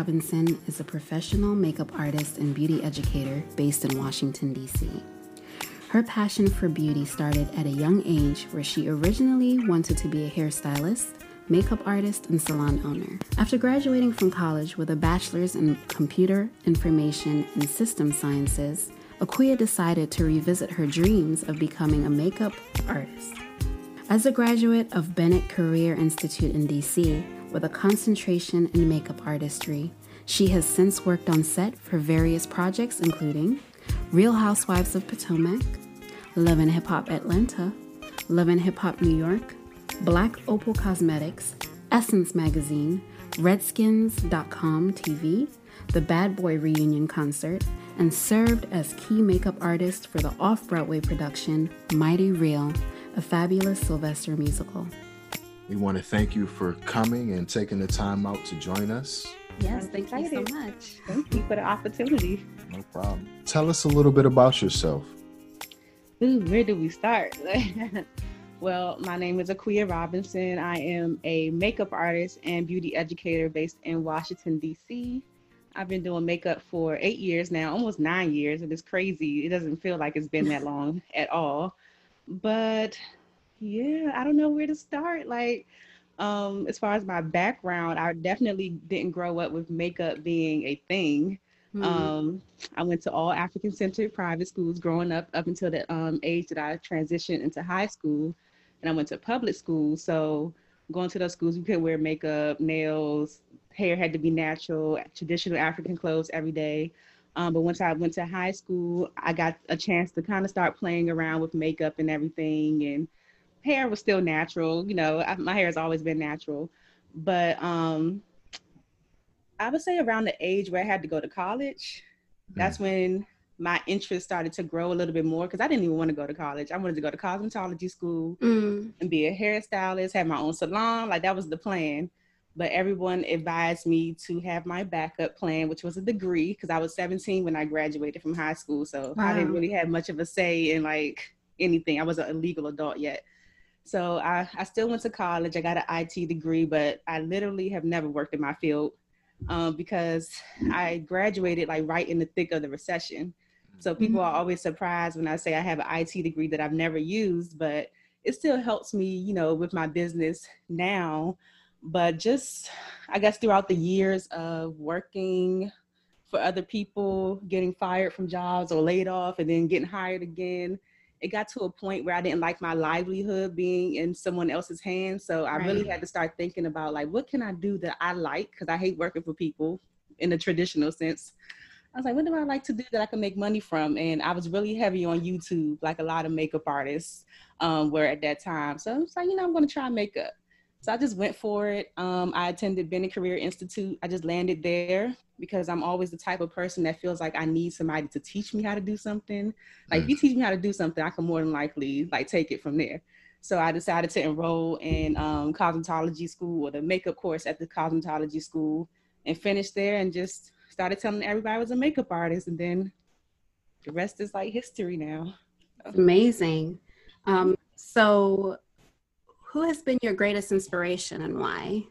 Robinson is a professional makeup artist and beauty educator based in Washington, D.C. Her passion for beauty started at a young age where she originally wanted to be a hairstylist, makeup artist, and salon owner. After graduating from college with a bachelor's in computer, information, and system sciences, Akua decided to revisit her dreams of becoming a makeup artist. As a graduate of Bennett Career Institute in DC, with a concentration in makeup artistry. She has since worked on set for various projects, including Real Housewives of Potomac, Love and Hip Hop Atlanta, Love and Hip Hop New York, Black Opal Cosmetics, Essence Magazine, Redskins.com TV, the Bad Boy Reunion Concert, and served as key makeup artist for the off Broadway production Mighty Real, a fabulous Sylvester musical. We want to thank you for coming and taking the time out to join us. Yes, thank you so much. Thank you for the opportunity. No problem. Tell us a little bit about yourself. Ooh, where do we start? well, my name is Akua Robinson. I am a makeup artist and beauty educator based in Washington, D.C. I've been doing makeup for eight years now, almost nine years, and it's crazy. It doesn't feel like it's been that long at all. But yeah, I don't know where to start. Like, um, as far as my background, I definitely didn't grow up with makeup being a thing. Mm-hmm. Um, I went to all African centered private schools growing up, up until the um, age that I transitioned into high school. And I went to public school. So, going to those schools, we could wear makeup, nails, hair had to be natural, traditional African clothes every day. Um, but once I went to high school, I got a chance to kind of start playing around with makeup and everything. And hair was still natural. You know, I, my hair has always been natural, but um, I would say around the age where I had to go to college, that's mm. when my interest started to grow a little bit more because I didn't even want to go to college. I wanted to go to cosmetology school mm. and be a hairstylist, have my own salon. Like that was the plan. But everyone advised me to have my backup plan, which was a degree, because I was 17 when I graduated from high school. So wow. I didn't really have much of a say in like anything. I wasn't a legal adult yet. So I, I still went to college. I got an IT degree, but I literally have never worked in my field um, because I graduated like right in the thick of the recession. So people mm-hmm. are always surprised when I say I have an IT degree that I've never used, but it still helps me, you know, with my business now. But just, I guess, throughout the years of working for other people, getting fired from jobs or laid off, and then getting hired again, it got to a point where I didn't like my livelihood being in someone else's hands. So I right. really had to start thinking about like, what can I do that I like? Because I hate working for people in the traditional sense. I was like, what do I like to do that I can make money from? And I was really heavy on YouTube, like a lot of makeup artists um, were at that time. So I was like, you know, I'm going to try makeup. So I just went for it. Um, I attended Bennett Career Institute. I just landed there because I'm always the type of person that feels like I need somebody to teach me how to do something. Like mm. if you teach me how to do something, I can more than likely like take it from there. So I decided to enroll in um, cosmetology school or the makeup course at the cosmetology school and finished there and just started telling everybody I was a makeup artist. And then the rest is like history now. Amazing. Um, so who has been your greatest inspiration and why?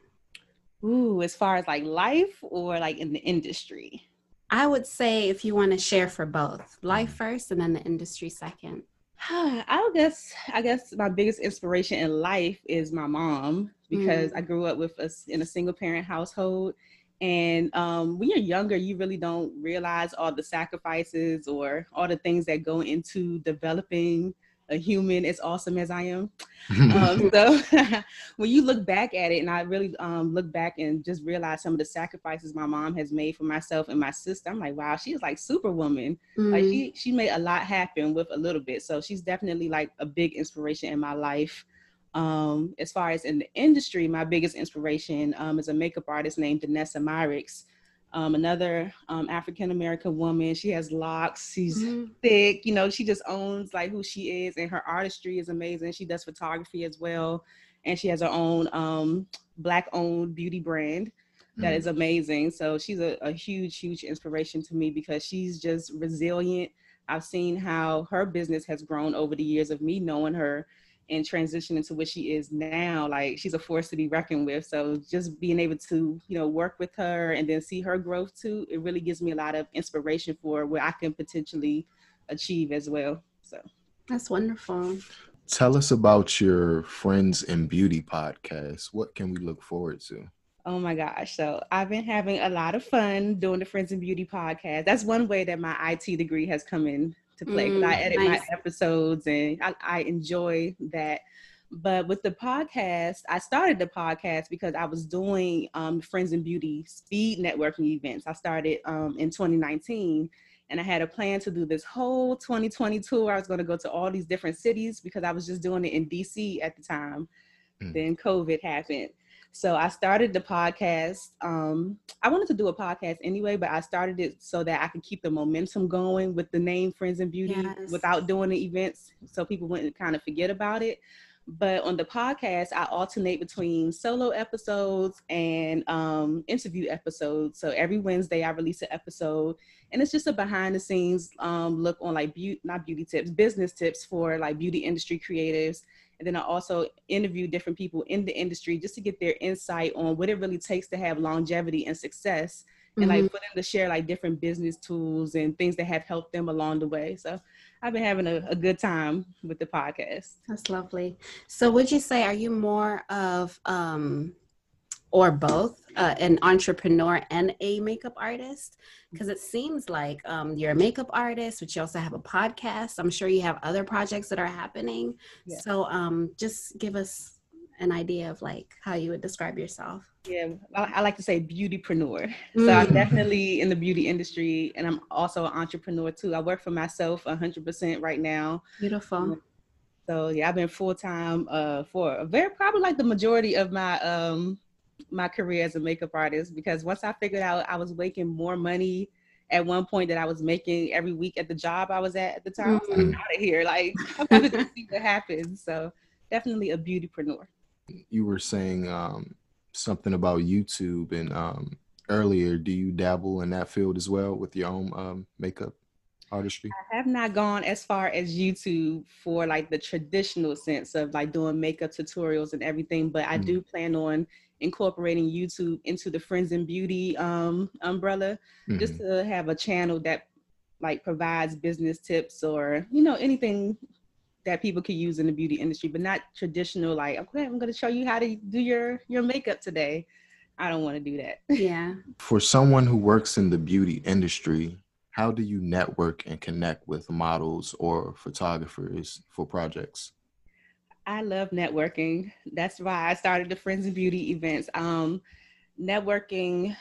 Ooh, as far as like life or like in the industry? I would say if you want to share for both, life first and then the industry second. I guess I guess my biggest inspiration in life is my mom because mm. I grew up with us in a single parent household and um, when you're younger you really don't realize all the sacrifices or all the things that go into developing a human as awesome as I am. um, so when you look back at it, and I really um, look back and just realize some of the sacrifices my mom has made for myself and my sister, I'm like, wow, she is like superwoman. Mm. Like she she made a lot happen with a little bit. So she's definitely like a big inspiration in my life. Um, as far as in the industry, my biggest inspiration um, is a makeup artist named Danessa Myricks. Um, another um, African American woman. She has locks. She's mm-hmm. thick. You know, she just owns like who she is, and her artistry is amazing. She does photography as well, and she has her own um, black-owned beauty brand that mm. is amazing. So she's a, a huge, huge inspiration to me because she's just resilient. I've seen how her business has grown over the years of me knowing her and transition into what she is now. Like she's a force to be reckoned with. So just being able to, you know, work with her and then see her growth too, it really gives me a lot of inspiration for where I can potentially achieve as well. So that's wonderful. Tell us about your Friends in Beauty podcast. What can we look forward to? Oh my gosh. So I've been having a lot of fun doing the Friends in Beauty podcast. That's one way that my IT degree has come in to play. Mm, I edit nice. my episodes and I, I enjoy that. But with the podcast, I started the podcast because I was doing um, Friends in Beauty speed networking events. I started um, in 2019 and I had a plan to do this whole 2020 tour. I was going to go to all these different cities because I was just doing it in DC at the time. Mm. Then COVID happened. So I started the podcast. Um, I wanted to do a podcast anyway, but I started it so that I could keep the momentum going with the name Friends in Beauty yes. without doing the events so people wouldn't kind of forget about it. But on the podcast, I alternate between solo episodes and um, interview episodes. So every Wednesday, I release an episode, and it's just a behind the scenes um, look on like beauty, not beauty tips, business tips for like beauty industry creatives and then I also interview different people in the industry just to get their insight on what it really takes to have longevity and success. And mm-hmm. like for them to share like different business tools and things that have helped them along the way. So I've been having a, a good time with the podcast. That's lovely. So would you say are you more of um or both uh, an entrepreneur and a makeup artist. Because it seems like um, you're a makeup artist but you also have a podcast. I'm sure you have other projects that are happening. Yeah. so um, just give us an idea of like how you would describe yourself. Yeah i, I like to say beautypreneur. Mm. so i'm definitely in the beauty industry and i'm also an entrepreneur too. I work for myself 100% right now. Beautiful. Um, so yeah i've been full-time uh, for a very probably like the majority of my um, my career as a makeup artist because once I figured out I was making more money at one point that I was making every week at the job I was at at the time, mm-hmm. I was like, out of here. Like, I'm going to see what happens. So, definitely a beautypreneur. You were saying um, something about YouTube, and um, earlier, do you dabble in that field as well with your own um, makeup artistry? I have not gone as far as YouTube for like the traditional sense of like doing makeup tutorials and everything, but I mm-hmm. do plan on incorporating YouTube into the Friends in Beauty um, umbrella, mm-hmm. just to have a channel that like provides business tips or you know anything that people could use in the beauty industry, but not traditional like okay, I'm going to show you how to do your your makeup today. I don't want to do that. Yeah. For someone who works in the beauty industry, how do you network and connect with models or photographers for projects? I love networking. That's why I started the Friends of Beauty events. Um, networking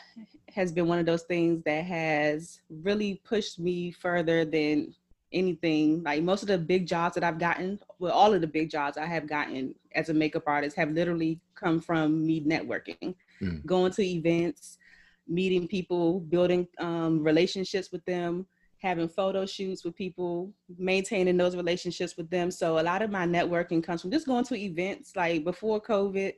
has been one of those things that has really pushed me further than anything. Like most of the big jobs that I've gotten, well, all of the big jobs I have gotten as a makeup artist have literally come from me networking, mm. going to events, meeting people, building um, relationships with them having photo shoots with people, maintaining those relationships with them. So a lot of my networking comes from just going to events. Like before COVID,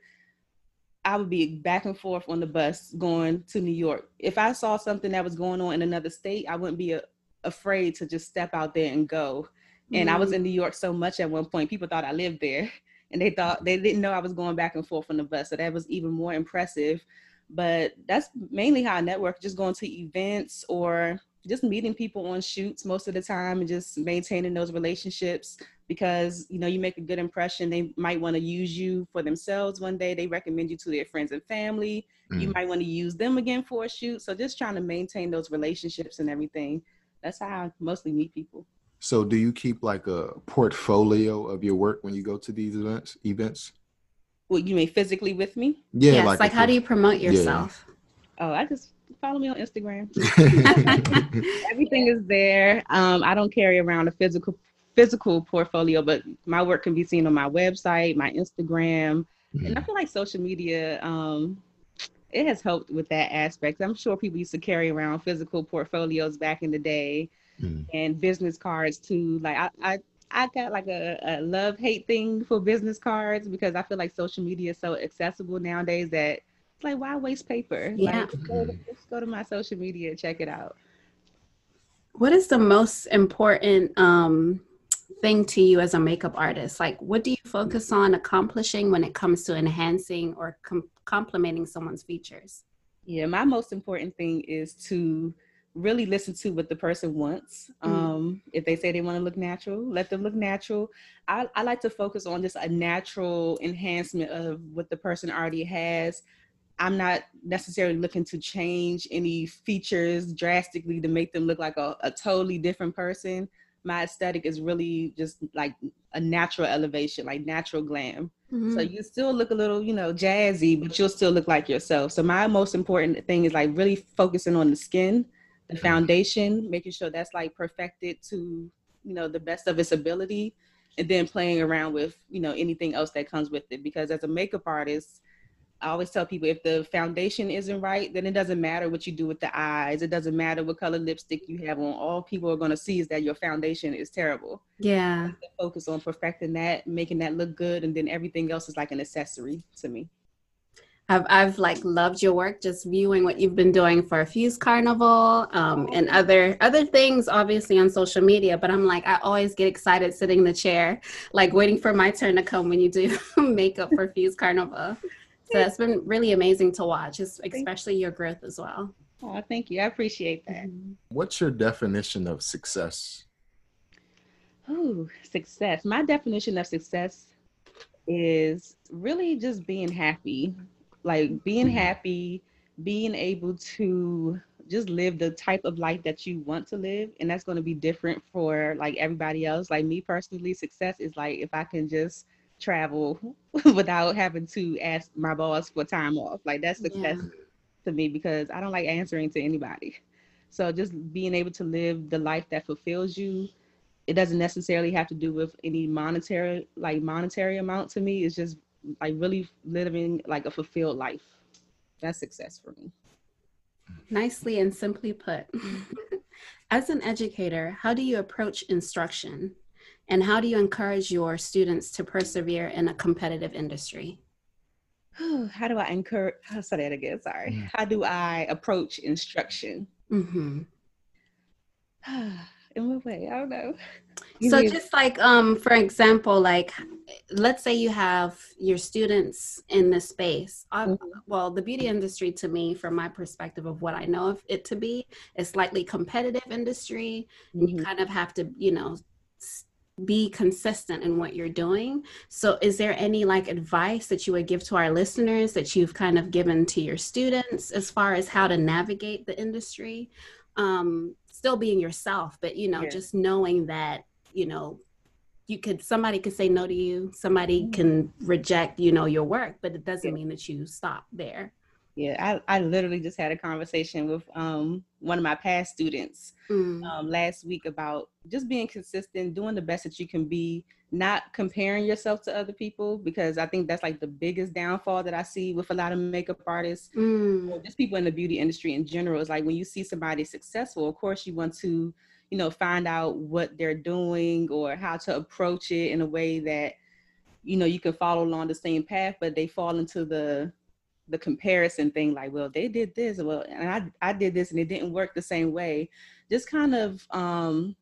I would be back and forth on the bus going to New York. If I saw something that was going on in another state, I wouldn't be a, afraid to just step out there and go. And mm-hmm. I was in New York so much at one point, people thought I lived there. And they thought they didn't know I was going back and forth on the bus. So that was even more impressive. But that's mainly how I network, just going to events or just meeting people on shoots most of the time and just maintaining those relationships because you know you make a good impression. They might want to use you for themselves one day. They recommend you to their friends and family. Mm. you might want to use them again for a shoot. So just trying to maintain those relationships and everything. That's how i mostly meet people. So do you keep like a portfolio of your work when you go to these events events? What you mean physically with me? Yeah yes, like, like how do you promote yourself? Yeah. oh i just follow me on Instagram. Everything is there. Um, I don't carry around a physical physical portfolio, but my work can be seen on my website, my Instagram, mm-hmm. and I feel like social media. Um, it has helped with that aspect. I'm sure people used to carry around physical portfolios back in the day mm. and business cards too. Like I, I, I got like a, a love hate thing for business cards because I feel like social media is so accessible nowadays that like why waste paper? Yeah. Like, go to, just go to my social media, check it out. What is the most important um, thing to you as a makeup artist? Like, what do you focus on accomplishing when it comes to enhancing or com- complementing someone's features? Yeah, my most important thing is to really listen to what the person wants. Mm-hmm. Um, if they say they want to look natural, let them look natural. I, I like to focus on just a natural enhancement of what the person already has. I'm not necessarily looking to change any features drastically to make them look like a, a totally different person my aesthetic is really just like a natural elevation, like natural glam. Mm-hmm. So you still look a little, you know, jazzy, but you'll still look like yourself. So my most important thing is like really focusing on the skin, the mm-hmm. foundation, making sure that's like perfected to, you know, the best of its ability, and then playing around with, you know, anything else that comes with it. Because as a makeup artist, I always tell people if the foundation isn't right, then it doesn't matter what you do with the eyes. It doesn't matter what color lipstick you have on. All people are going to see is that your foundation is terrible. Yeah. Focus on perfecting that, making that look good, and then everything else is like an accessory to me. I've, I've like loved your work just viewing what you've been doing for Fuse Carnival um, and other other things obviously on social media but I'm like I always get excited sitting in the chair like waiting for my turn to come when you do makeup for Fuse Carnival so it's been really amazing to watch, especially your growth as well. Oh, thank you. I appreciate that. Mm-hmm. What's your definition of success? Oh, success. My definition of success is really just being happy. Like being mm-hmm. happy, being able to just live the type of life that you want to live and that's going to be different for like everybody else like me personally success is like if i can just travel without having to ask my boss for time off. Like that's success yeah. to me because I don't like answering to anybody. So just being able to live the life that fulfills you, it doesn't necessarily have to do with any monetary like monetary amount to me. It's just like really living like a fulfilled life. That's success for me. Nicely and simply put. As an educator, how do you approach instruction? And how do you encourage your students to persevere in a competitive industry? How do I encourage? I'll say that again. Sorry. Mm. How do I approach instruction? Mm-hmm. in what way? I don't know. so just like um for example like let's say you have your students in this space mm-hmm. well the beauty industry to me from my perspective of what i know of it to be is slightly competitive industry mm-hmm. you kind of have to you know be consistent in what you're doing. So, is there any like advice that you would give to our listeners that you've kind of given to your students as far as how to navigate the industry? Um, still being yourself, but you know, yeah. just knowing that, you know, you could somebody could say no to you, somebody mm-hmm. can reject, you know, your work, but it doesn't mean that you stop there. Yeah, I, I literally just had a conversation with um, one of my past students mm. um, last week about just being consistent, doing the best that you can be, not comparing yourself to other people, because I think that's like the biggest downfall that I see with a lot of makeup artists, mm. or just people in the beauty industry in general. Is like when you see somebody successful, of course, you want to, you know, find out what they're doing or how to approach it in a way that, you know, you can follow along the same path, but they fall into the the comparison thing like well they did this well and i i did this and it didn't work the same way. Just kind of um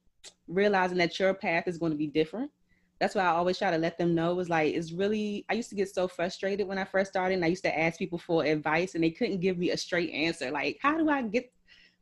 realizing that your path is going to be different. That's why i always try to let them know was like it's really i used to get so frustrated when i first started and i used to ask people for advice and they couldn't give me a straight answer like how do i get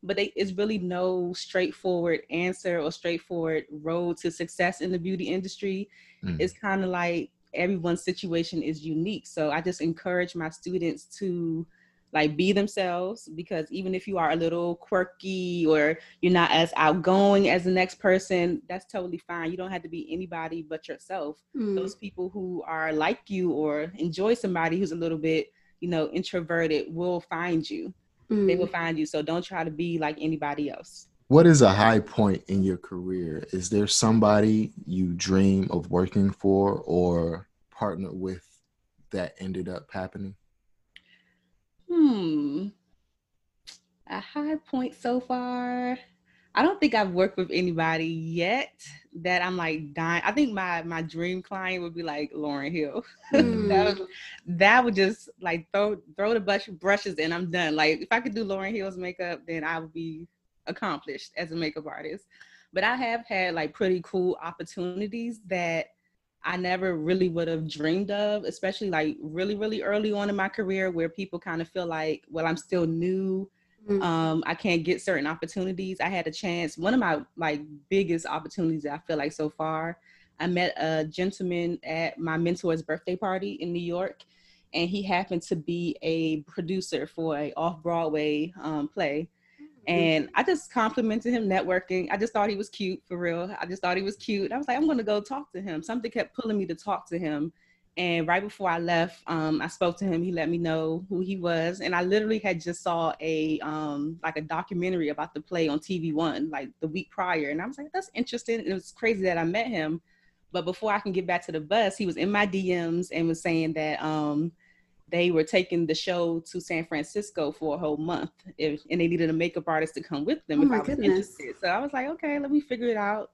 but they, it's really no straightforward answer or straightforward road to success in the beauty industry. Mm. it's kind of like everyone's situation is unique. So I just encourage my students to like be themselves because even if you are a little quirky or you're not as outgoing as the next person, that's totally fine. You don't have to be anybody but yourself. Mm. Those people who are like you or enjoy somebody who's a little bit, you know, introverted will find you. Mm. They will find you. So don't try to be like anybody else. What is a high point in your career? Is there somebody you dream of working for or partner with that ended up happening? Hmm. A high point so far. I don't think I've worked with anybody yet that I'm like dying. I think my my dream client would be like Lauryn Hill. Mm. that, would, that would just like throw throw the brush, brushes and I'm done. Like if I could do Lauryn Hill's makeup, then I would be accomplished as a makeup artist. But I have had like pretty cool opportunities that I never really would have dreamed of, especially like really, really early on in my career where people kind of feel like, well, I'm still new. Mm. Um, I can't get certain opportunities. I had a chance. One of my like biggest opportunities that I feel like so far, I met a gentleman at my mentor's birthday party in New York, and he happened to be a producer for a off Broadway um, play. And I just complimented him networking. I just thought he was cute for real. I just thought he was cute. I was like, I'm gonna go talk to him. Something kept pulling me to talk to him. And right before I left, um, I spoke to him. He let me know who he was, and I literally had just saw a um, like a documentary about the play on TV One like the week prior, and I was like, that's interesting. And it was crazy that I met him, but before I can get back to the bus, he was in my DMs and was saying that um, they were taking the show to San Francisco for a whole month, if, and they needed a makeup artist to come with them Oh if my I was goodness. interested. So I was like, okay, let me figure it out.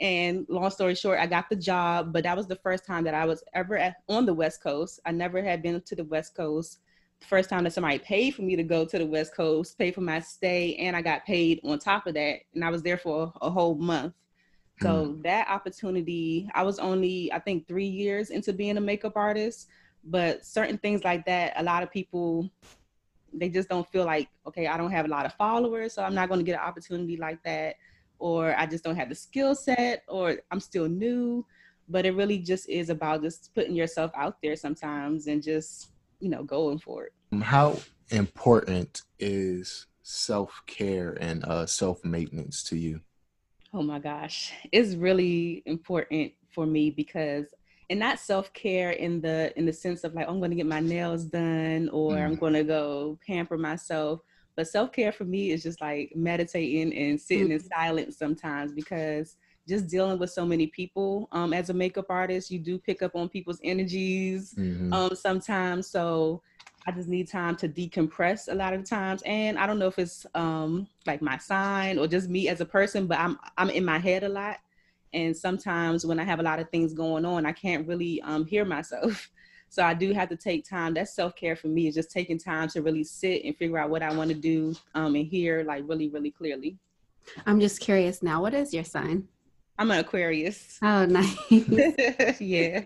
And long story short, I got the job, but that was the first time that I was ever at, on the West Coast. I never had been to the West Coast. The first time that somebody paid for me to go to the West Coast, paid for my stay, and I got paid on top of that. And I was there for a whole month. So hmm. that opportunity, I was only, I think, three years into being a makeup artist. But certain things like that, a lot of people, they just don't feel like, okay, I don't have a lot of followers, so I'm not going to get an opportunity like that. Or I just don't have the skill set, or I'm still new. But it really just is about just putting yourself out there sometimes and just, you know, going for it. How important is self care and uh, self maintenance to you? Oh my gosh, it's really important for me because and not self-care in the in the sense of like I'm going to get my nails done or I'm Mm. going to go pamper myself, but self-care for me is just like meditating and sitting in silence sometimes because just dealing with so many people um as a makeup artist, you do pick up on people's energies Mhm. um sometimes. So i just need time to decompress a lot of times. And i don't know if it's um like my sign or just me as a person but i'm i'm in my head a lot and sometimes when i have a lot of things going on i can't really um hear myself so i do have to take time that's self-care for me is just taking time to really sit and figure out what i want to do um and hear like really really clearly I'm just curious now. What is your sign? i'm an aquarius Oh, nice. yeah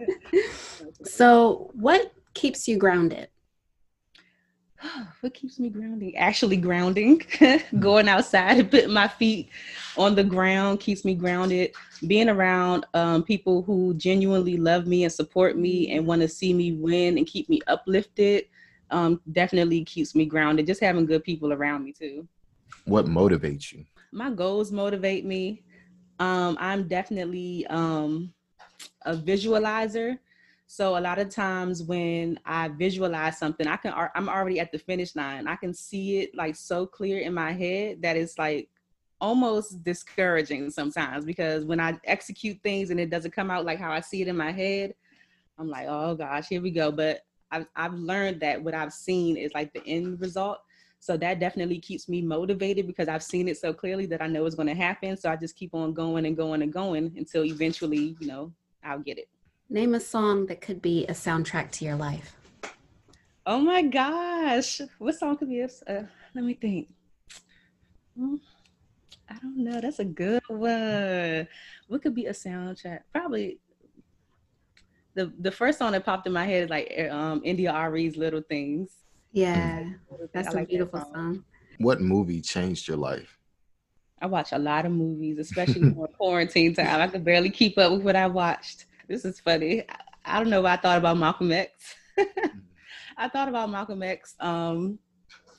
so, what keeps you grounded? what keeps me grounding? Actually grounding. Going outside and putting my feet on the ground keeps me grounded. Being around um, people who genuinely love me and support me and want to see me win and keep me uplifted um, definitely keeps me grounded. Just having good people around me too. What motivates you? My goals motivate me. Um, I'm definitely um, a visualizer. So a lot of times when I visualize something, I can I'm already at the finish line. I can see it like so clear in my head that it's like almost discouraging sometimes because when I execute things and it doesn't come out like how I see it in my head, I'm like, oh gosh, here we go. But I've I've learned that what I've seen is like the end result. So that definitely keeps me motivated because I've seen it so clearly that I know it's going to happen. So I just keep on going and going and going until eventually, you know, I'll get it. Name a song that could be a soundtrack to your life. Oh my gosh. What song could be a, uh, let me think. Hmm, I don't know. That's a good one. What could be a soundtrack? Probably the the first song that popped in my head is like uh, um India Arie's Little Things. Yeah, that's I a like that beautiful song. song. What movie changed your life? I watch a lot of movies, especially during quarantine time. I could barely keep up with what I watched. This is funny. I, I don't know why I thought about Malcolm X. I thought about Malcolm X um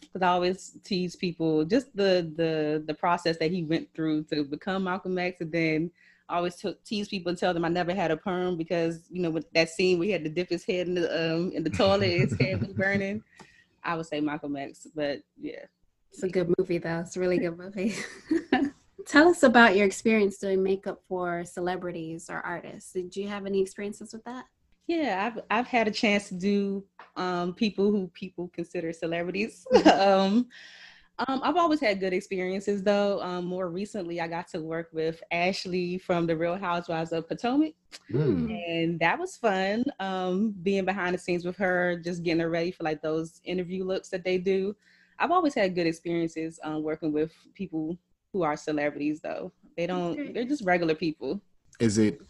because I always tease people just the the the process that he went through to become Malcolm X, and then I always t- tease people and tell them I never had a perm because you know with that scene where he had to dip his head in the um in the toilet, his head was burning. I would say Malcolm X, but yeah. It's a good movie, though. It's a really good movie. tell us about your experience doing makeup for celebrities or artists. Did you have any experiences with that? Yeah, I've I've had a chance to do um, people who people consider celebrities. um, um, I've always had good experiences though. Um, more recently, I got to work with Ashley from the Real Housewives of Potomac, mm. and that was fun. Um, being behind the scenes with her, just getting her ready for like those interview looks that they do. I've always had good experiences um, working with people who are celebrities though. They don't. They're just regular people. Is it?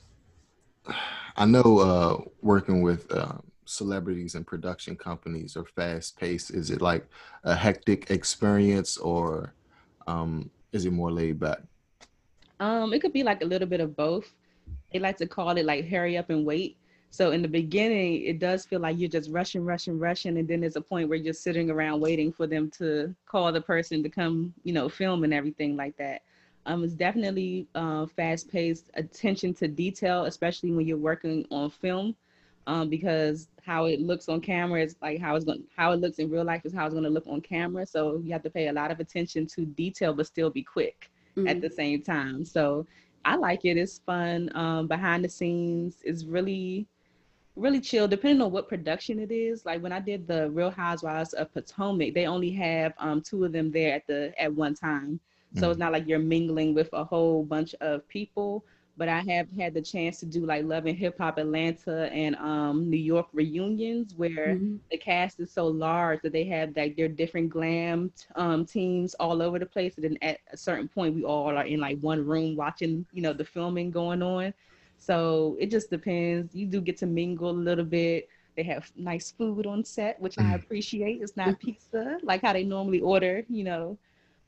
I know uh, working with. Uh, celebrities and production companies are fast paced? Is it like a hectic experience or um, is it more laid back? Um, it could be like a little bit of both. They like to call it like hurry up and wait. So in the beginning, it does feel like you're just rushing, rushing, rushing, and then there's a point where you're just sitting around waiting for them to call the person to come, you know, film and everything like that. Um, it's definitely uh, fast-paced, attention to detail, especially when you're working on film um, because how it looks on camera is like how it's going how it looks in real life is how it's going to look on camera so you have to pay a lot of attention to detail but still be quick mm-hmm. at the same time so i like it it's fun um, behind the scenes is really really chill depending on what production it is like when i did the real housewives of potomac they only have um, two of them there at the at one time so mm-hmm. it's not like you're mingling with a whole bunch of people but I have had the chance to do like Love and Hip Hop Atlanta and um, New York reunions where mm-hmm. the cast is so large that they have like their different glam um, teams all over the place. And then at a certain point, we all are in like one room watching, you know, the filming going on. So it just depends. You do get to mingle a little bit. They have nice food on set, which I mm. appreciate. It's not pizza like how they normally order, you know,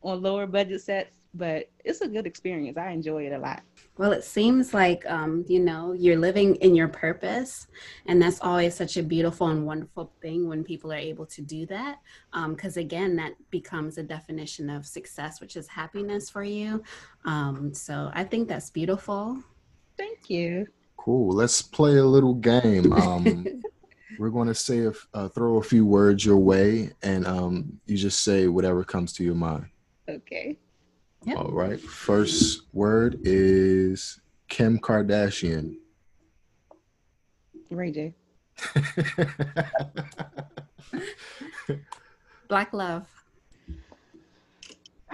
on lower budget sets but it's a good experience. I enjoy it a lot. Well, it seems like, um, you know, you're living in your purpose. And that's always such a beautiful and wonderful thing when people are able to do that. Because um, again, that becomes a definition of success, which is happiness for you. Um, so I think that's beautiful. Thank you. Cool. Let's play a little game. Um, we're going to say, a, uh, throw a few words your way, and um, you just say whatever comes to your mind. Okay. Yep. All right. First word is Kim Kardashian. Ray J. Black love.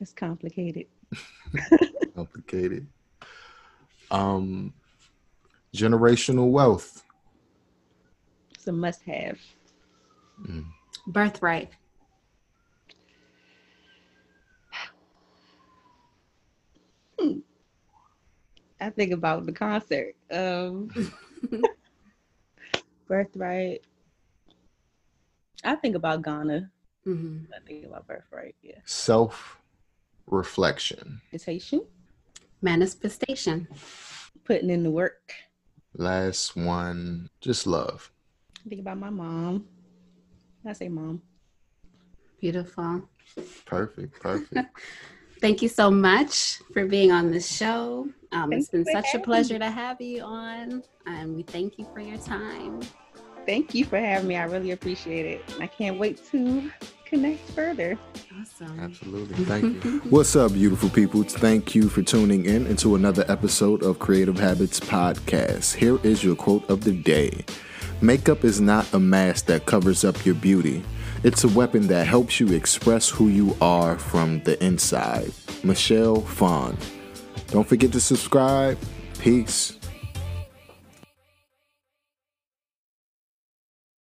it's complicated. complicated. Um, generational wealth. It's a must-have. Mm. Birthright. I think about the concert. Um, birthright. I think about Ghana. Mm-hmm. I think about birthright. Yeah. Self reflection. Meditation. Manifestation. Putting in the work. Last one, just love. I think about my mom. I say mom. Beautiful. Perfect. Perfect. Thank you so much for being on the show. Um, it's been such a pleasure me. to have you on, and we thank you for your time. Thank you for having me. I really appreciate it. I can't wait to connect further. Awesome. Absolutely. Thank you. What's up, beautiful people? Thank you for tuning in into another episode of Creative Habits Podcast. Here is your quote of the day Makeup is not a mask that covers up your beauty. It's a weapon that helps you express who you are from the inside. Michelle Phan. Don't forget to subscribe. Peace.